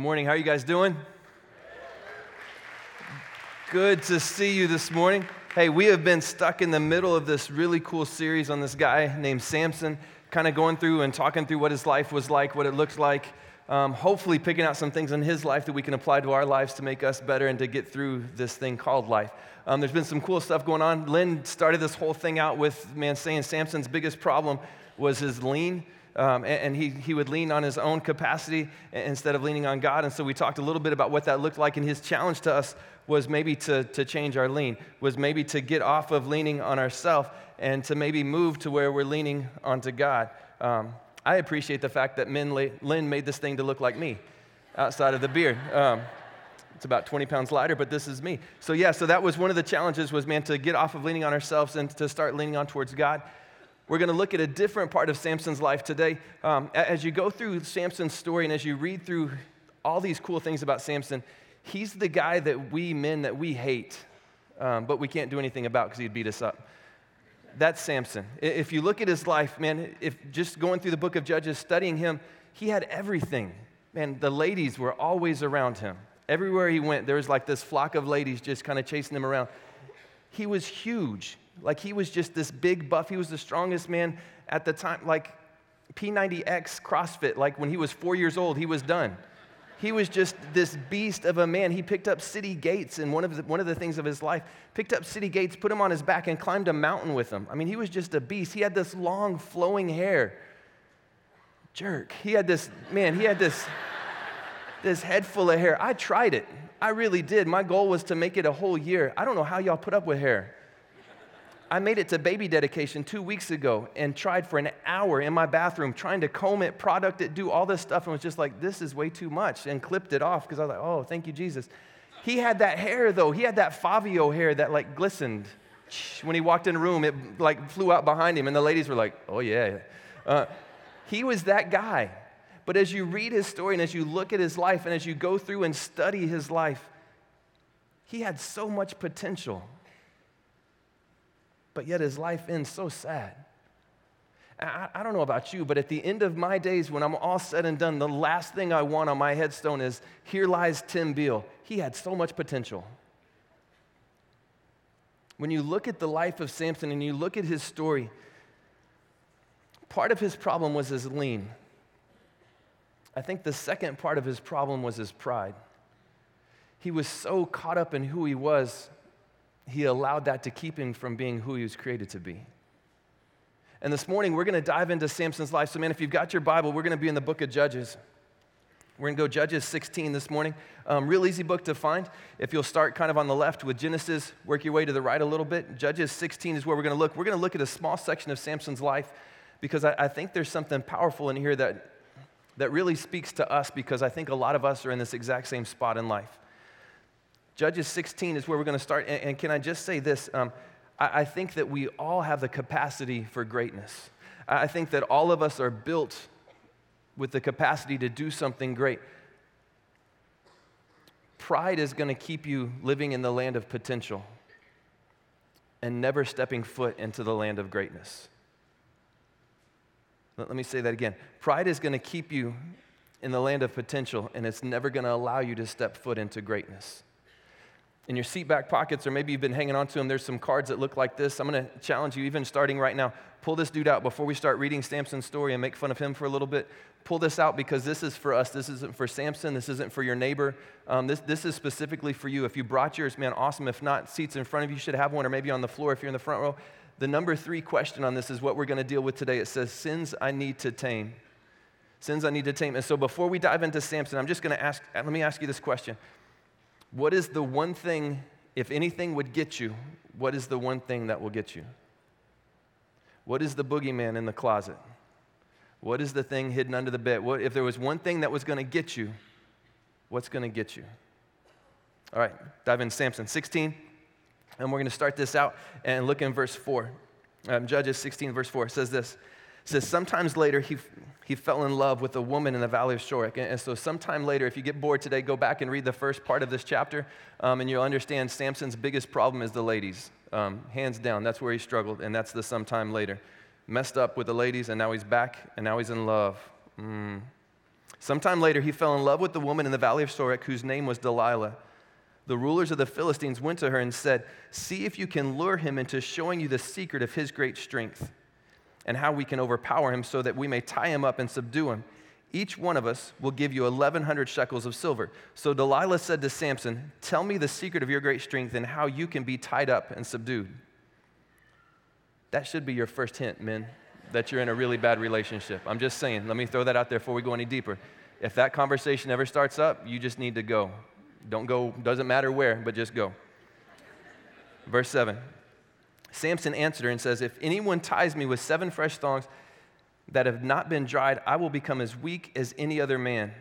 Good morning. How are you guys doing? Good to see you this morning. Hey, we have been stuck in the middle of this really cool series on this guy named Samson, kind of going through and talking through what his life was like, what it looked like. Um, hopefully, picking out some things in his life that we can apply to our lives to make us better and to get through this thing called life. Um, there's been some cool stuff going on. Lynn started this whole thing out with, man, saying Samson's biggest problem was his lean um, and, and, he, he would lean on his own capacity instead of leaning on God. And so we talked a little bit about what that looked like. And his challenge to us was maybe to, to change our lean, was maybe to get off of leaning on ourselves and to maybe move to where we're leaning onto God. Um, I appreciate the fact that Lynn made this thing to look like me outside of the beard. Um, it's about 20 pounds lighter, but this is me. So yeah, so that was one of the challenges was, man, to get off of leaning on ourselves and to start leaning on towards God. We're going to look at a different part of Samson's life today. Um, as you go through Samson's story and as you read through all these cool things about Samson, he's the guy that we men that we hate, um, but we can't do anything about because he'd beat us up. That's Samson. If you look at his life, man, if just going through the book of Judges, studying him, he had everything. Man, the ladies were always around him. Everywhere he went, there was like this flock of ladies just kind of chasing him around. He was huge. Like he was just this big buff. He was the strongest man at the time. Like P90X CrossFit, like when he was four years old, he was done. He was just this beast of a man. He picked up city gates and one of the, one of the things of his life. Picked up city gates, put him on his back, and climbed a mountain with him. I mean, he was just a beast. He had this long, flowing hair. Jerk. He had this, man, he had this, this head full of hair. I tried it. I really did. My goal was to make it a whole year. I don't know how y'all put up with hair. I made it to baby dedication two weeks ago and tried for an hour in my bathroom trying to comb it, product it, do all this stuff, and was just like, this is way too much, and clipped it off because I was like, oh, thank you, Jesus. He had that hair though. He had that Fabio hair that like glistened. When he walked in a room, it like flew out behind him, and the ladies were like, oh, yeah. Uh, he was that guy. But as you read his story and as you look at his life and as you go through and study his life, he had so much potential but yet his life ends so sad. I, I, don't know about you, but at the end of my days, when I'm all said and done, the last thing I want on my headstone is here lies Tim Beal. He had so much potential. When you look at the life of Samson and you look at his story, part of his problem was his lean. I think the second part of his problem was his pride. He was so caught up in who he was he allowed that to keep him from being who he was created to be. And this morning, we're going to dive into Samson's life. So, man, if you've got your Bible, we're going to be in the book of Judges. We're going to go Judges 16 this morning. Um, real easy book to find. If you'll start kind of on the left with Genesis, work your way to the right a little bit. Judges 16 is where we're going to look. We're going to look at a small section of Samson's life because I, I think there's something powerful in here that, that really speaks to us because I think a lot of us are in this exact same spot in life. Judges 16 is where we're going to start. And, and, can I just say this? Um, I, I think that we all have the capacity for greatness. I think that all of us are built with the capacity to do something great. Pride is going to keep you living in the land of potential and never stepping foot into the land of greatness. Let me say that again. Pride is going to keep you in the land of potential, and it's never going to allow you to step foot into greatness in your seat back pockets, or maybe you've been hanging on to them, there's some cards that look like this. I'm going to challenge you, even starting right now, pull this dude out before we start reading Samson's story and make fun of him for a little bit. Pull this out because this is for us. This isn't for Samson. This isn't for your neighbor. Um, this, this is specifically for you. If you brought yours, man, awesome. If not, seats in front of you should have one, or maybe on the floor if you're in the front row. The number three question on this is what we're going to deal with today. It says, Sins I need to tame. Sins I need to tame. And so before we dive into Samson, I'm just going to ask, let me ask you this question. What is the one thing, if anything would get you, what is the one thing that will get you? What is the boogeyman in the closet? What is the thing hidden under the bed? What, if there was one thing that was going to get you, what's going to get you? All right, dive in Samson 16, and we're going to start this out and look in verse 4. Um, Judges 16, verse 4 says this says, Sometimes later, he, he fell in love with a woman in the valley of Sorek. And, and so, sometime later, if you get bored today, go back and read the first part of this chapter, um, and you'll understand Samson's biggest problem is the ladies. Um, hands down, that's where he struggled, and that's the sometime later. Messed up with the ladies, and now he's back, and now he's in love. Mm. Sometime later, he fell in love with the woman in the valley of Sorek whose name was Delilah. The rulers of the Philistines went to her and said, See if you can lure him into showing you the secret of his great strength and how we can overpower him so that we may tie him up and subdue him. Each one of us will give you 1,100 shekels of silver. So Delilah said to Samson, Tell me the secret of your great strength and how you can be tied up and subdued. That should be your first hint, men that you're in a really bad relationship. I'm just saying, let me throw that out there before we go any deeper. If that conversation ever starts up, you just need to go. Don't go, doesn't matter where, but just go. Verse 7 Samson answered her and says, If anyone ties me with seven fresh thongs that have not been dried, I will become as weak as any other man.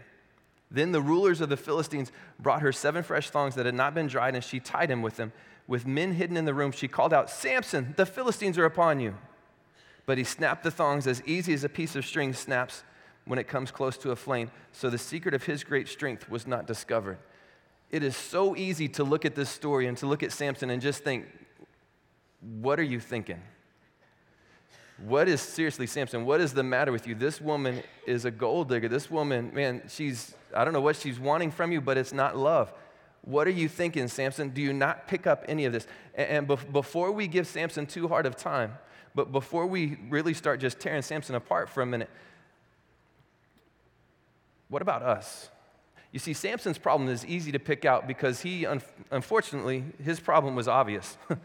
Then the rulers of the Philistines brought her seven fresh thongs that had not been dried, and she tied him with them. With men hidden in the room, she called out, Samson, the Philistines are upon you but he snapped the thongs as easy as a piece of string snaps when it comes close to a flame. So the secret of his great strength was not discovered. It is so easy to look at this story and to look at Samson and just think, what are you thinking? What is, seriously, Samson, what is the matter with you? This woman is a gold digger. This woman, man, she's, I don't know what she's wanting from you, but it's not love. What are you thinking, Samson? Do you not pick up any of this? And, before we give Samson too hard of time, but before we really start just tearing Samson apart for a minute, what about us? You see, Samson's problem is easy to pick out because he, unfortunately, his problem was obvious.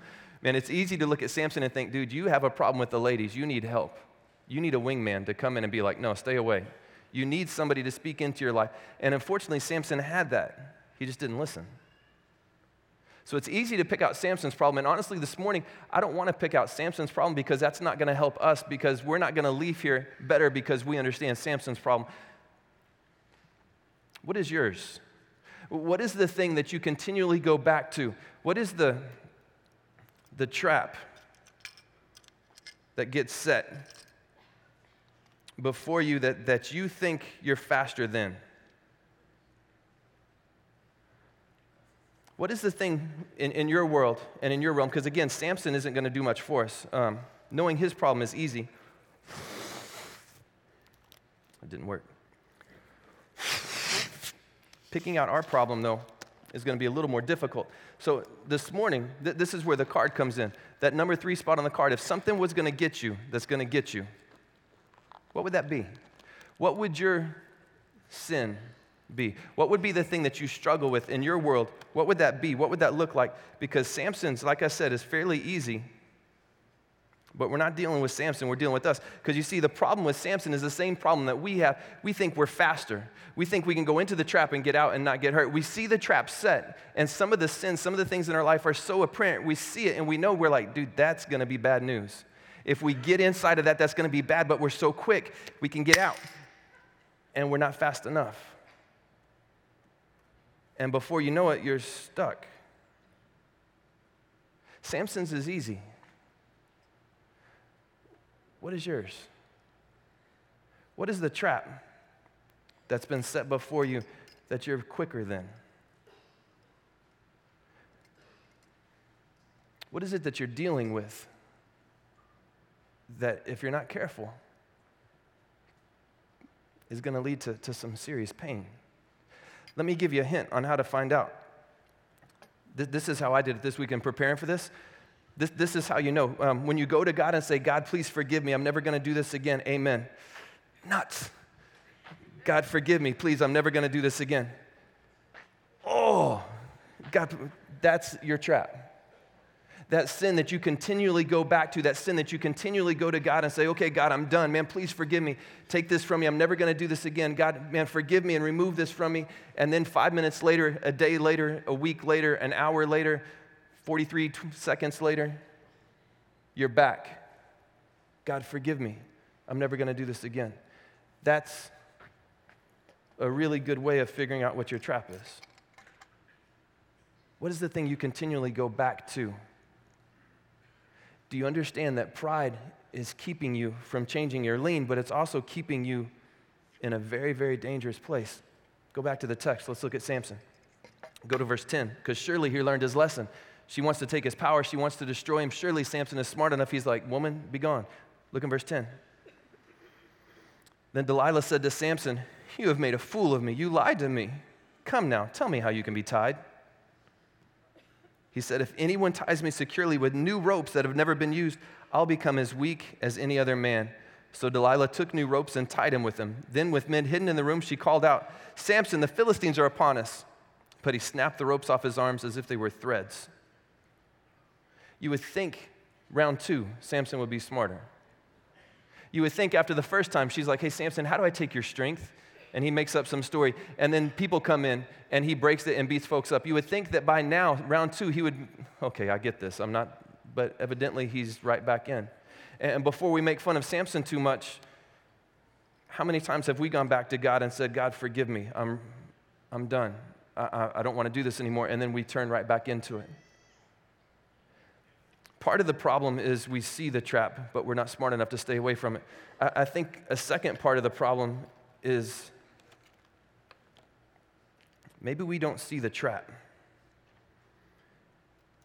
Man, it's easy to look at Samson and think, dude, you have a problem with the ladies. You need help. You need a wingman to come in and be like, no, stay away. You need somebody to speak into your life. And unfortunately, Samson had that. He just didn't listen. So it's easy to pick out Samson's problem. And honestly, this morning, I don't want to pick out Samson's problem because that's not going to help us because we're not going to leave here better because we understand Samson's problem. What is yours? What is the thing that you continually go back to? What is the, the trap that gets set before you that, that you think you're faster than? What is the thing in, in your world and in your realm? Because again, Samson isn't going to do much for us. Um, knowing his problem is easy. It didn't work. Picking out our problem, though, is going to be a little more difficult. So this morning, th- this is where the card comes in. That number three spot on the card, if something was going to get you, that's going to get you, what would that be? What would your sin be? What would be the thing that you struggle with in your world? What would that be? What would that look like? Because Samson's, like I said, is fairly easy. But we're not dealing with Samson, we're dealing with us. Because you see, the problem with Samson is the same problem that we have. We think we're faster. We think we can go into the trap and get out and not get hurt. We see the trap set, and some of the sins, some of the things in our life are so apparent. We see it and we know we're like, dude, that's gonna be bad news. If we get inside of that, that's gonna be bad, but we're so quick, we can get out. And we're not fast enough and before you know it, you're stuck. Samson's is easy. What is yours? What is the trap that's been set before you that you're quicker than? What is it that you're dealing with that, if you're not careful, is going to lead to, some serious pain? Let me give you a hint on how to find out. This is how I did it this week in preparing for this. This, this is how you know. Um, when you go to God and say, God, please forgive me, I'm never going to do this again. Amen. Nuts. God, forgive me, please, I'm never going to do this again. Oh, God, that's your trap that sin that you continually go back to, that sin that you continually go to God and say, okay, God, I'm done. Man, please forgive me. Take this from me. I'm never going to do this again. God, man, forgive me and remove this from me. And then five minutes later, a day later, a week later, an hour later, 43 seconds later, you're back. God, forgive me. I'm never going to do this again. That's a really good way of figuring out what your trap is. What is the thing you continually go back to? do you understand that pride is keeping you from changing your lean, but it's also keeping you in a very, very dangerous place? Go back to the text. Let's look at Samson. Go to verse 10, because surely he learned his lesson. She wants to take his power, she wants to destroy him. Surely Samson is smart enough. He's like, Woman, be gone. Look in verse 10. Then Delilah said to Samson, You have made a fool of me. You lied to me. Come now, tell me how you can be tied. He said, If anyone ties me securely with new ropes that have never been used, I'll become as weak as any other man. So Delilah took new ropes and tied him with them. Then, with men hidden in the room, she called out, Samson, the Philistines are upon us. But he snapped the ropes off his arms as if they were threads. You would think round two, Samson would be smarter. You would think after the first time, she's like, Hey, Samson, how do I take your strength? And he makes up some story. And then people come in and he breaks it and beats folks up. You would think that by now, round two, he would, okay, I get this. I'm not, but evidently he's right back in. And before we make fun of Samson too much, how many times have we gone back to God and said, God, forgive me, I'm, I'm done. I, I, I don't want to do this anymore. And then we turn right back into it. Part of the problem is we see the trap, but we're not smart enough to stay away from it. I, think a second part of the problem is maybe we don't see the trap.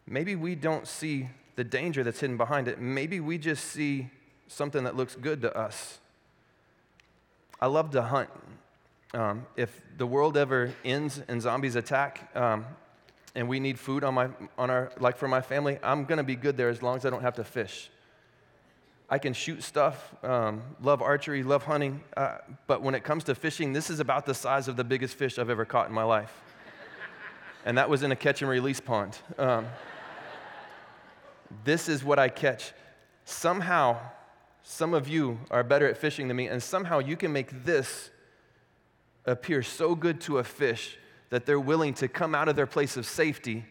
Maybe we don't see the danger that's hidden behind it. Maybe we just see something that looks good to us. I love to hunt. Um, if the world ever ends and zombies attack, um, and we need food on my on our like for my family, I'm gonna be good there as long as I don't have to fish. I can shoot stuff, um, love archery, love hunting, uh, but when it comes to fishing, this is about the size of the biggest fish I've ever caught in my life, and that was in a catch and release pond. Um, this is what I catch. Somehow, some of you are better at fishing than me, and somehow you can make this appear so good to a fish that they're willing to come out of their place of safety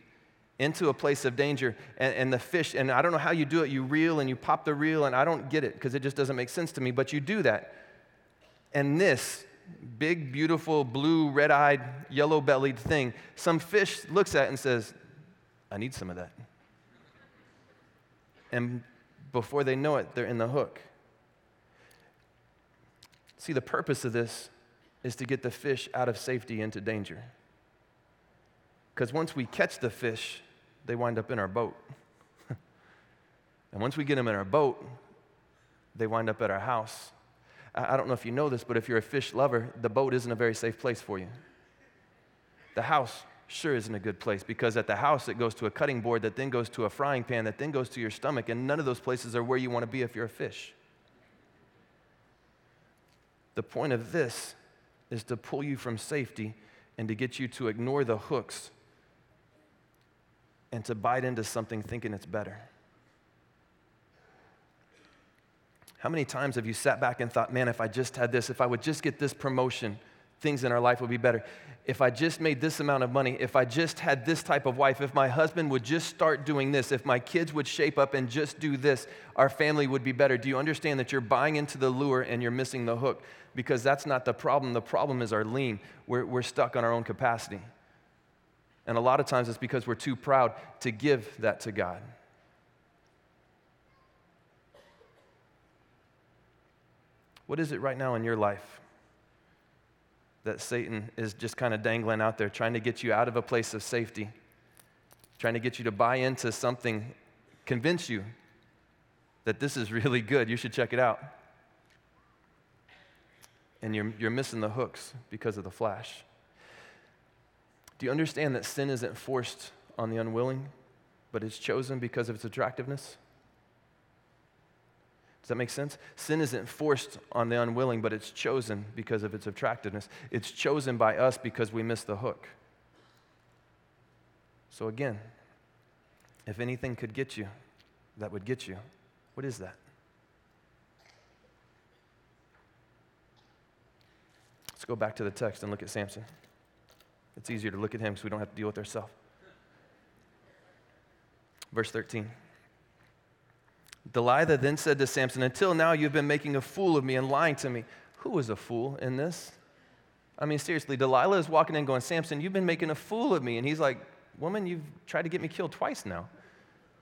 into a place of danger. And, and, the fish, and I don't know how you do it, you reel and you pop the reel, and I don't get it because it just doesn't make sense to me, but you do that. And this big, beautiful, blue, red eyed, yellow bellied thing, some fish looks at and says, I need some of that and before they know it, they're in the hook. See, the purpose of this is to get the fish out of safety into danger. Because once we catch the fish, they wind up in our boat. and once we get them in our boat, they wind up at our house. I don't know if you know this, but if you're a fish lover, the boat isn't a very safe place for you. The house sure isn't a good place because at the house it goes to a cutting board that then goes to a frying pan that then goes to your stomach, and none of those places are where you want to be if you're a fish. The point of this is to pull you from safety and to get you to ignore the hooks and to bite into something thinking it's better. How many times have you sat back and thought, man, if I just had this, if I would just get this promotion, things in our life would be better. If I just made this amount of money, if I just had this type of wife, if my husband would just start doing this, if my kids would shape up and just do this, our family would be better. Do you understand that you're buying into the lure and you're missing the hook? Because that's not the problem. The problem is our lean. We're, we're stuck on our own capacity. And a lot of times it's because we're too proud to give that to God. What is it right now in your life that Satan is just kind of dangling out there, trying to get you out of a place of safety, trying to get you to buy into something, convince you that this is really good, you should check it out. And you're, you're missing the hooks because of the flash. Do you understand that sin isn't forced on the unwilling, but it's chosen because of its attractiveness? Does that make sense? Sin isn't forced on the unwilling, but it's chosen because of its attractiveness. It's chosen by us because we miss the hook. So, again, if anything could get you, that would get you. What is that? Let's go back to the text and look at Samson. It's easier to look at him because we don't have to deal with ourselves. Verse 13. Delilah then said to Samson, Until now you've been making a fool of me and lying to me. Who is a fool in this? I mean, seriously, Delilah is walking in going, Samson, you've been making a fool of me. And he's like, Woman, you've tried to get me killed twice now.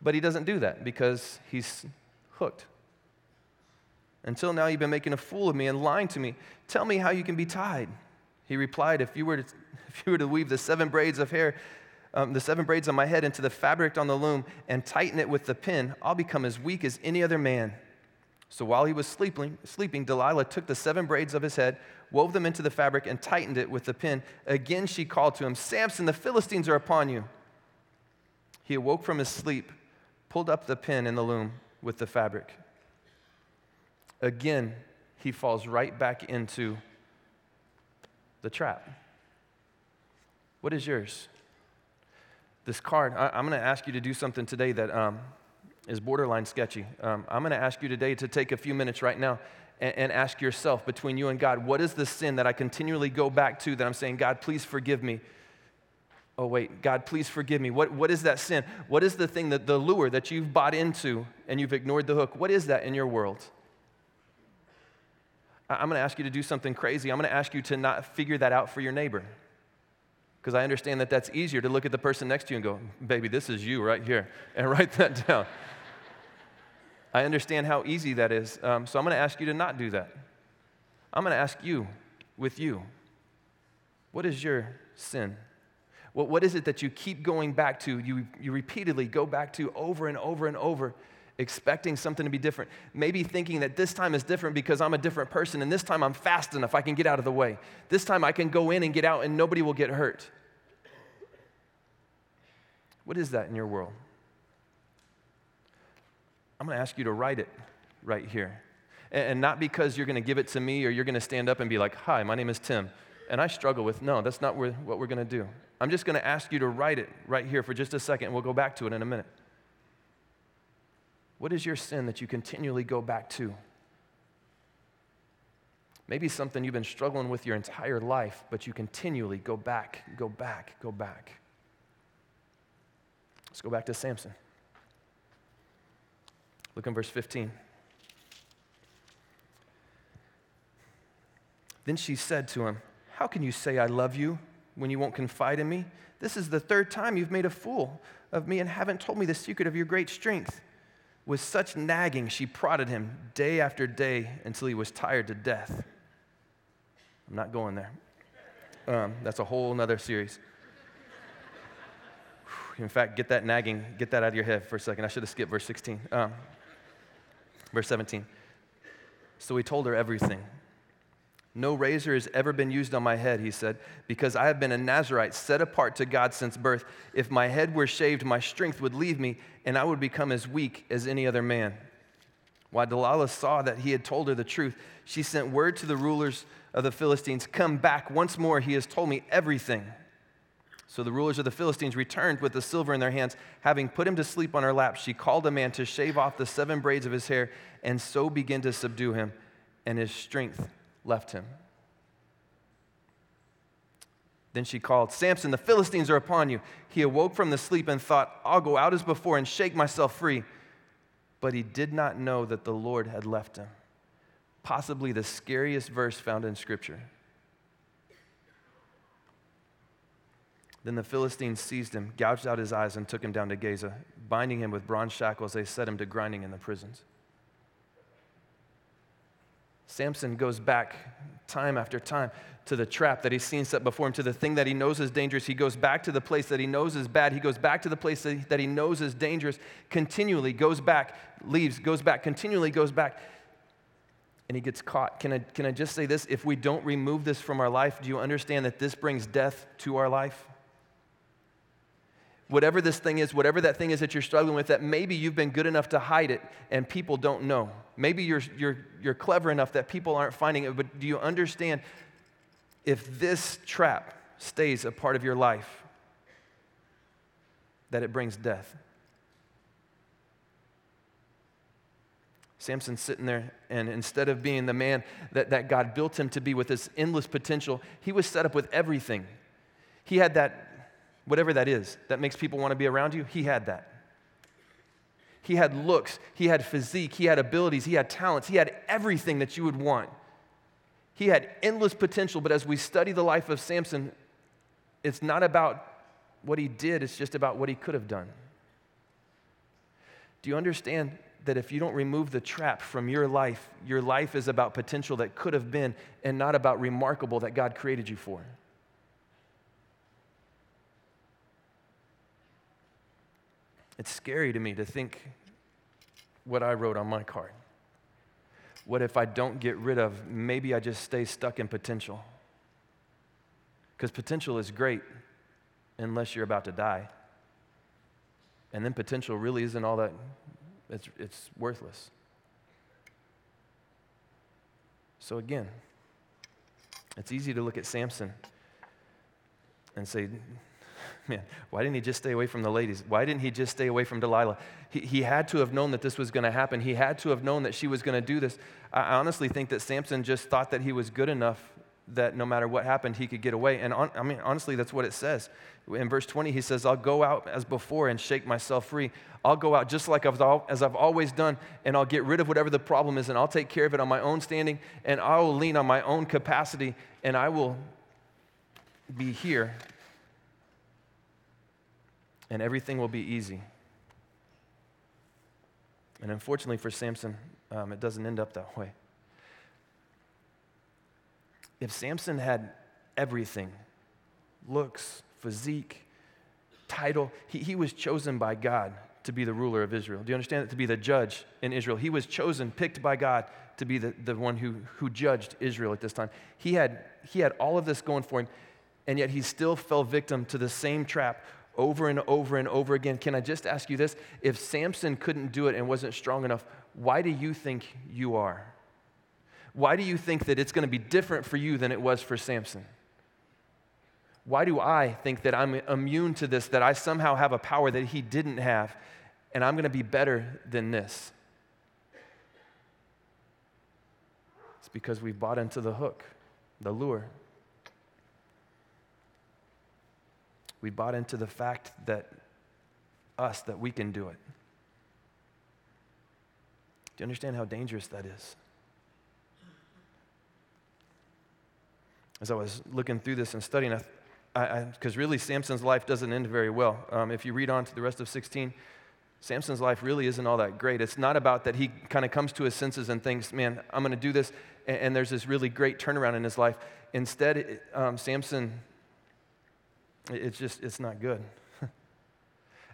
But he doesn't do that because he's hooked. Until now, you've been making a fool of me and lying to me. Tell me how you can be tied. He replied, If you were to, if you were to weave the seven braids of hair um, the seven braids on my head into the fabric on the loom and tighten it with the pin, I'll become as weak as any other man. So while he was sleeping, sleeping, Delilah took the seven braids of his head, wove them into the fabric, and tightened it with the pin. Again she called to him, Samson, the Philistines are upon you. He awoke from his sleep, pulled up the pin in the loom with the fabric. Again, he falls right back into the trap. What is yours? This card, I, am going to ask you to do something today that um, is borderline sketchy. Um, I'm going to ask you today to take a few minutes right now and, and ask yourself between you and God, what is the sin that I continually go back to that I'm saying, God, please forgive me? Oh, wait, God, please forgive me. What, what is that sin? What is the thing that the lure that you've bought into and you've ignored the hook? What is that in your world? I'm going to ask you to do something crazy. I'm going to ask you to not figure that out for your neighbor. Because I understand that that's easier to look at the person next to you and go, baby, this is you right here, and write that down. I understand how easy that is. Um, so I'm going to ask you to not do that. I'm going to ask you, with you, what is your sin? What, what is it that you keep going back to, you, you repeatedly go back to over and over and over, expecting something to be different? Maybe thinking that this time is different because I'm a different person, and this time I'm fast enough, I can get out of the way. This time I can go in and get out, and nobody will get hurt. What is that in your world? I'm going to ask you to write it right here. And not because you're going to give it to me or you're going to stand up and be like, Hi, my name is Tim. And I struggle with, no, that's not what we're going to do. I'm just going to ask you to write it right here for just a second. We'll go back to it in a minute. What is your sin that you continually go back to? Maybe something you've been struggling with your entire life, but you continually go back, go back, go back. Let's go back to Samson. Look in verse 15. Then she said to him, How can you say I love you when you won't confide in me? This is the third time you've made a fool of me and haven't told me the secret of your great strength. With such nagging, she prodded him day after day until he was tired to death. I'm not going there. Um, that's a whole other series. In fact, get that nagging, get that out of your head for a second. I should have skipped verse 16. Um, Verse 17. So he told her everything. No razor has ever been used on my head, he said, because I have been a Nazarite set apart to God since birth. If my head were shaved, my strength would leave me, and I would become as weak as any other man. While Delilah saw that he had told her the truth, she sent word to the rulers of the Philistines Come back once more, he has told me everything. So the rulers of the Philistines returned with the silver in their hands. Having put him to sleep on her lap, she called a man to shave off the seven braids of his hair and so begin to subdue him, and his strength left him. Then she called, Samson, the Philistines are upon you. He awoke from the sleep and thought, I'll go out as before and shake myself free. But he did not know that the Lord had left him. Possibly the scariest verse found in Scripture. Then the Philistines seized him, gouged out his eyes, and took him down to Gaza. Binding him with bronze shackles, they set him to grinding in the prisons. Samson goes back time after time to the trap that he's seen set before him, to the thing that he knows is dangerous. He goes back to the place that he knows is bad. He goes back to the place that he knows is dangerous, continually goes back, leaves, goes back, continually goes back, and he gets caught. Can I, can I just say this? If we don't remove this from our life, do you understand that this brings death to our life? whatever this thing is, whatever that thing is that you're struggling with, that maybe you've been good enough to hide it and people don't know. Maybe you're, you're, you're clever enough that people aren't finding it, but do you understand if this trap stays a part of your life, that it brings death? Samson's sitting there, and instead of being the man that, that God built him to be with this endless potential, he was set up with everything. He had that whatever that is that makes people want to be around you, he had that. He had looks, he had physique, he had abilities, he had talents, he had everything that you would want. He had endless potential, but as we study the life of Samson, it's not about what he did, it's just about what he could have done. Do you understand that if you don't remove the trap from your life, your life is about potential that could have been and not about remarkable that God created you for? It's scary to me to think what I wrote on my card. what if I don't get rid of, maybe I just stay stuck in potential? Because potential is great unless you're about to die. And then potential really isn't all that, it's, it's worthless. So again, it's easy to look at Samson and say, man, why didn't he just stay away from the ladies? Why didn't he just stay away from Delilah? He, he had to have known that this was going to happen. He had to have known that she was going to do this. I honestly think that Samson just thought that he was good enough that no matter what happened, he could get away. And on, I mean, honestly, that's what it says. In verse 20, he says, I'll go out as before and shake myself free. I'll go out just like I've, as I've always done, and I'll get rid of whatever the problem is, and I'll take care of it on my own standing, and I will lean on my own capacity, and I will be here and everything will be easy. And unfortunately for Samson, um, it doesn't end up that way. If Samson had everything looks, physique, title he, he was chosen by God to be the ruler of Israel. Do you understand that? To be the judge in Israel. He was chosen, picked by God to be the, the one who, who judged Israel at this time. He had, he had all of this going for him, and yet he still fell victim to the same trap over and over and over again. Can I just ask you this? If Samson couldn't do it and wasn't strong enough, why do you think you are? Why do you think that it's going to be different for you than it was for Samson? Why do I think that I'm immune to this, that I somehow have a power that he didn't have, and I'm going to be better than this? It's because we've bought into the hook, the lure. We bought into the fact that us, that we can do it. Do you understand how dangerous that is? As I was looking through this and studying, because really Samson's life doesn't end very well. Um, if you read on to the rest of 16, Samson's life really isn't all that great. It's not about that he kind of comes to his senses and thinks, man, I'm going to do this, and, and, there's this really great turnaround in his life. Instead, um, Samson it's just, it's not good.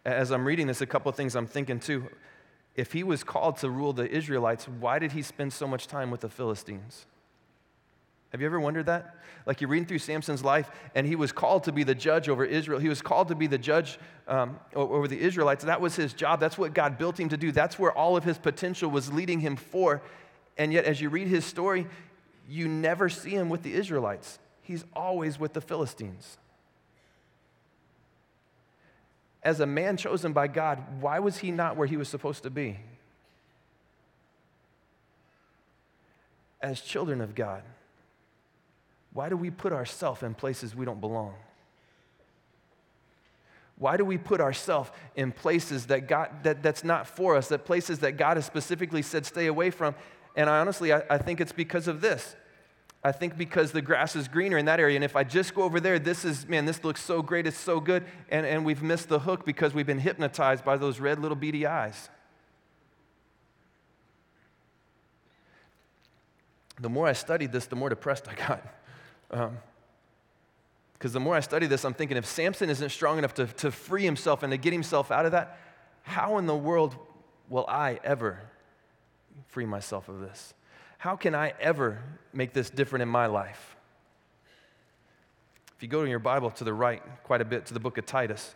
As I'm reading this, a couple of things I'm thinking too. If he was called to rule the Israelites, why did he spend so much time with the Philistines? Have you ever wondered that? Like you're reading through Samson's life, and he was called to be the judge over Israel. He was called to be the judge um, over the Israelites. That was his job. That's what God built him to do. That's where all of his potential was leading him for. And yet, as you read his story, you never see him with the Israelites. He's always with the Philistines as a man chosen by God, why was he not where he was supposed to be? As children of God, why do we put ourselves in places we don't belong? Why do we put ourselves in places that God that, that's not for us, that places that God has specifically said stay away from? And I honestly, I, I think it's because of this. I think because the grass is greener in that area. And if I just go over there, this is, man, this looks so great, it's so good. And, and we've missed the hook because we've been hypnotized by those red little beady eyes. The more I studied this, the more depressed I got. Because um, the more I study this, I'm thinking if Samson isn't strong enough to, to free himself and to get himself out of that, how in the world will I ever free myself of this? How can I ever make this different in my life? If you go to your Bible to the right quite a bit to the book of Titus,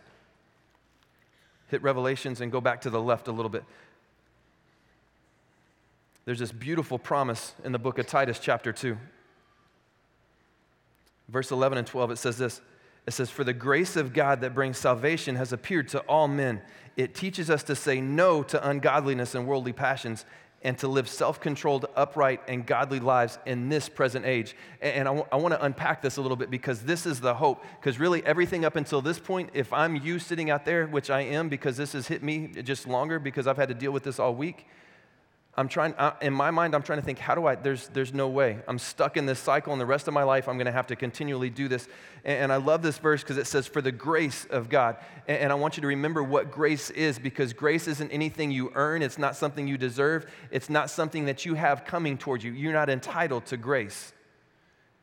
hit Revelations and go back to the left a little bit. There's this beautiful promise in the book of Titus, chapter 2. Verse 11 and 12, it says this It says, For the grace of God that brings salvation has appeared to all men. It teaches us to say no to ungodliness and worldly passions and to live self controlled, upright, and godly lives in this present age. And I, w- I want to unpack this a little bit because this is the hope. Because really, everything up until this point, if I'm you sitting out there, which I am because this has hit me just longer because I've had to deal with this all week, I'm trying, uh, in my mind, I'm trying to think, how do I, there's, there's no way. I'm stuck in this cycle, and the rest of my life, I'm going to have to continually do this. And, and I love this verse because it says, for the grace of God. And, and I want you to remember what grace is because grace isn't anything you earn, it's not something you deserve, it's not something that you have coming towards you. You're not entitled to grace.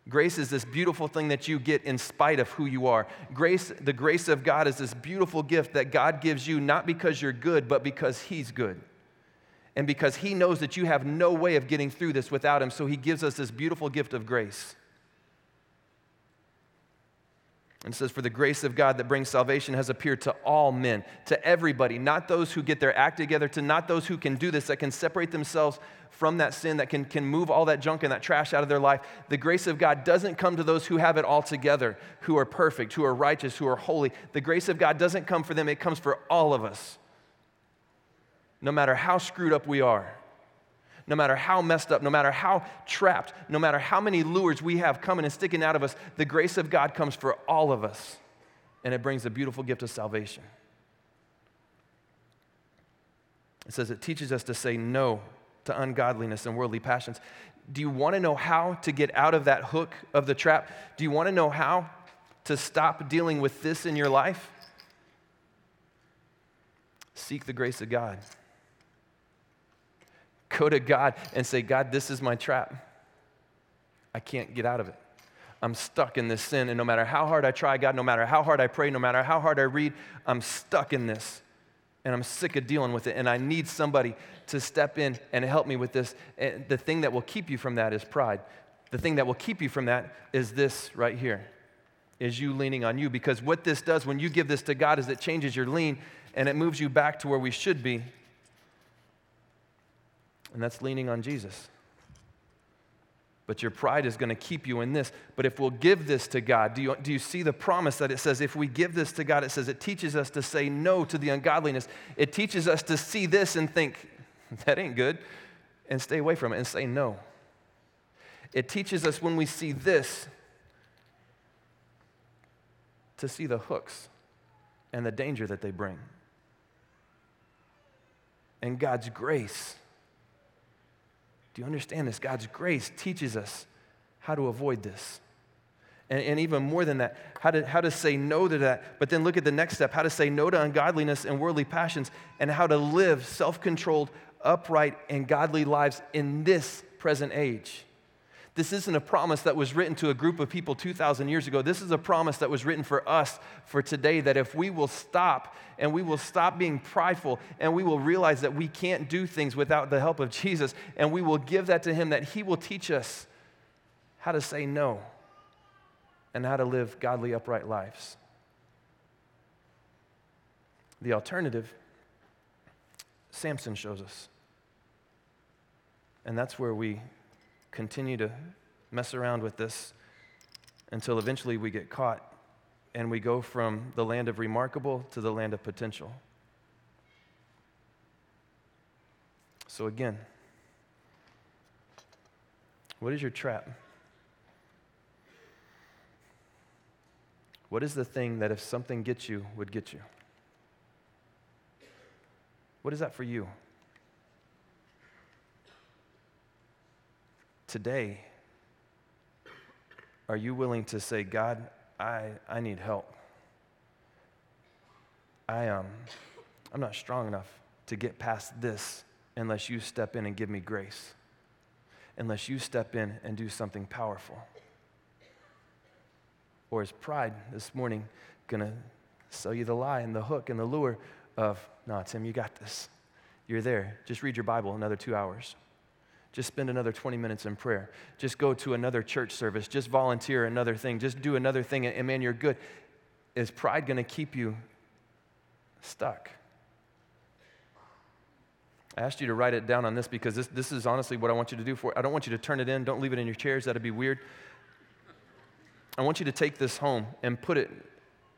Grace is this beautiful thing that you get in spite of who you are. Grace, the grace of God is this beautiful gift that God gives you not because you're good, but because He's good. And because He knows that you have no way of getting through this without Him, so He gives us this beautiful gift of grace. And says, For the grace of God that brings salvation has appeared to all men, to everybody, not those who get their act together, to not those who can do this, that can separate themselves from that sin, that can, can move all that junk and that trash out of their life. The grace of God doesn't come to those who have it all together, who are perfect, who are righteous, who are holy. The grace of God doesn't come for them, it comes for all of us no matter how screwed up we are, no matter how messed up, no matter how trapped, no matter how many lures we have coming and sticking out of us, the grace of God comes for all of us, and it brings a beautiful gift of salvation. It says it teaches us to say no to ungodliness and worldly passions. Do you want to know how to get out of that hook of the trap? Do you want to know how to stop dealing with this in your life? Seek the grace of God. Go to God and say, God, this is my trap. I can't get out of it. I'm stuck in this sin, and no matter how hard I try, God, no matter how hard I pray, no matter how hard I read, I'm stuck in this. And I'm sick of dealing with it, and I need somebody to step in and help me with this. And the thing that will keep you from that is pride. The thing that will keep you from that is this right here, is you leaning on you. Because what this does when you give this to God is it changes your lean and it moves you back to where we should be, and that's leaning on Jesus. But your pride is going to keep you in this. But if we'll give this to God, do you, do you see the promise that it says if we give this to God, it says it teaches us to say no to the ungodliness. It teaches us to see this and think, that ain't good, and stay away from it and say no. It teaches us when we see this to see the hooks and the danger that they bring. And God's grace do you understand this? God's grace teaches us how to avoid this. And, and, even more than that, how to, how to say no to that. But then look at the next step how to say no to ungodliness and worldly passions, and how to live self controlled, upright, and godly lives in this present age. This isn't a promise that was written to a group of people 2,000 years ago. This is a promise that was written for us for today that if we will stop and we will stop being prideful and we will realize that we can't do things without the help of Jesus and we will give that to Him, that He will teach us how to say no and how to live godly, upright lives. The alternative, Samson shows us. And that's where we continue to mess around with this until eventually we get caught and we go from the land of remarkable to the land of potential. So, again, what is your trap? What is the thing that if something gets you, would get you? What is that for you? Today, are you willing to say, God, I, I need help? I, um, I'm not strong enough to get past this unless you step in and give me grace, unless you step in and do something powerful. Or is pride this morning going to sell you the lie and the hook and the lure of, no, Tim, you got this. You're there. Just read your Bible another two hours. Just spend another 20 minutes in prayer. Just go to another church service. Just volunteer another thing. Just do another thing, and man, you're good. Is pride going to keep you stuck? I asked you to write it down on this because this, this is honestly what I want you to do for I don't want you to turn it in. Don't leave it in your chairs. That'd be weird. I want you to take this home and put it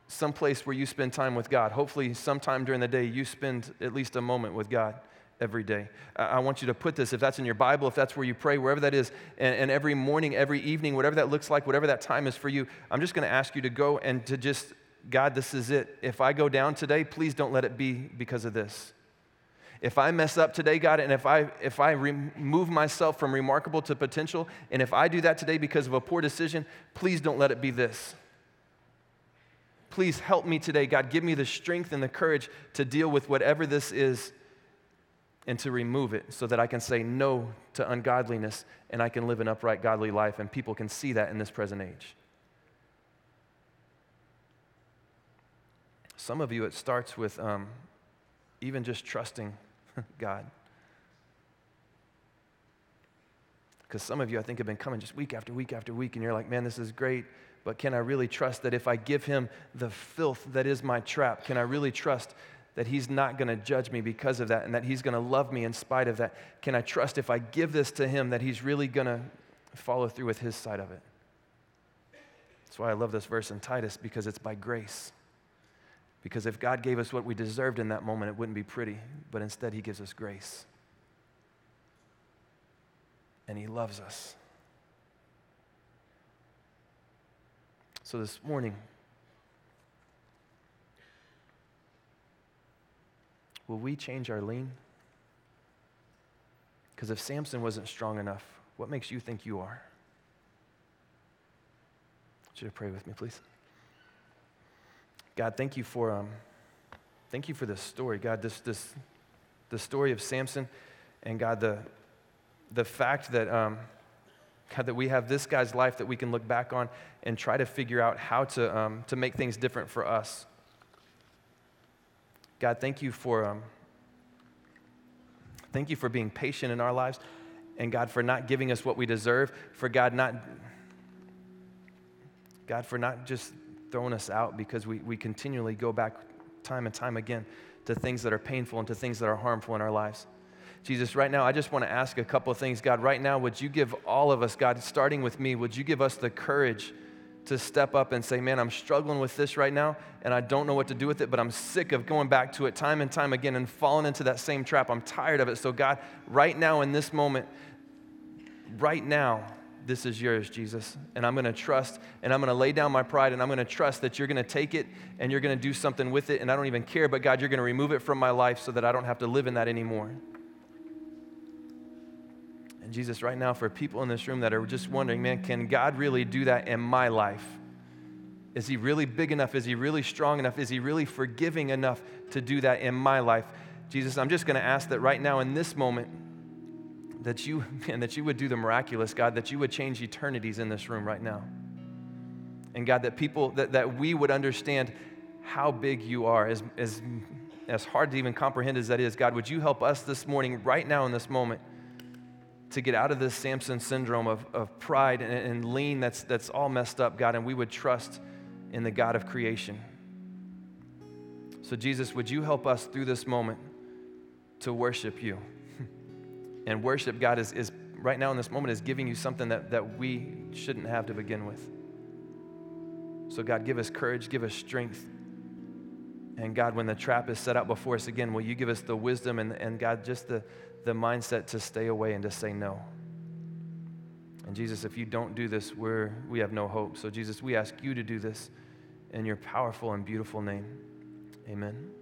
someplace where you spend time with God. Hopefully, sometime during the day, you spend at least a moment with God every day. I want you to put this, if that's in your Bible, if that's where you pray, wherever that is, and, and every morning, every evening, whatever that looks like, whatever that time is for you, I'm just going to ask you to go and to just, God, this is it. If I go down today, please don't let it be because of this. If I mess up today, God, and if I if I remove myself from remarkable to potential, and if I do that today because of a poor decision, please don't let it be this. Please help me today, God. Give me the strength and the courage to deal with whatever this is and to remove it so that I can say no to ungodliness and I can live an upright, godly life, and people can see that in this present age. Some of you, it starts with um, even just trusting God. Because some of you, I think, have been coming just week after week after week, and you're like, man, this is great, but can I really trust that if I give him the filth that is my trap, can I really trust that he's not going to judge me because of that and that he's going to love me in spite of that? Can I trust if I give this to him that he's really going to follow through with his side of it? That's why I love this verse in Titus because it's by grace. Because if God gave us what we deserved in that moment, it wouldn't be pretty, but instead he gives us grace. And he loves us. So this morning, will we change our lean? Because if Samson wasn't strong enough, what makes you think you are? I you pray with me, please. God, thank you for um, thank you for this story, God. This this the story of Samson, and God the the fact that um, God that we have this guy's life that we can look back on and try to figure out how to um, to make things different for us. God, thank you for um, thank you for being patient in our lives, and God for not giving us what we deserve. For God not God for not just throwing us out because we, we continually go back time and time again to things that are painful and to things that are harmful in our lives. Jesus, right now, I just want to ask a couple of things. God, right now, would you give all of us, God, starting with me, would you give us the courage to step up and say, Man, I'm struggling with this right now, and I don't know what to do with it, but I'm sick of going back to it time and time again and falling into that same trap. I'm tired of it. So, God, right now, in this moment, right now, this is yours, Jesus. And I'm going to trust and I'm going to lay down my pride and I'm going to trust that you're going to take it and you're going to do something with it. And I don't even care, but God, you're going to remove it from my life so that I don't have to live in that anymore. And Jesus, right now, for people in this room that are just wondering, man, can God really do that in my life? Is he really big enough? Is he really strong enough? Is he really forgiving enough to do that in my life? Jesus, I'm just going to ask that right now in this moment, that you, man, that you would do the miraculous, God, that you would change eternities in this room right now. And God, that people, that, that we would understand how big you are, as, as, as hard to even comprehend as that is. God, would you help us this morning, right now in this moment, to get out of this Samson syndrome of, of pride and, and lean that's, that's all messed up, God, and we would trust in the God of creation. So, Jesus, would you help us through this moment to worship you? And worship, God, is, is right now in this moment is giving you something that, that we shouldn't have to begin with. So, God, give us courage, give us strength. And God, when the trap is set out before us again, will you give us the wisdom and, and God, just the, the mindset to stay away and to say no? And Jesus, if you don't do this, we're, we have no hope. So, Jesus, we ask you to do this in your powerful and beautiful name. Amen.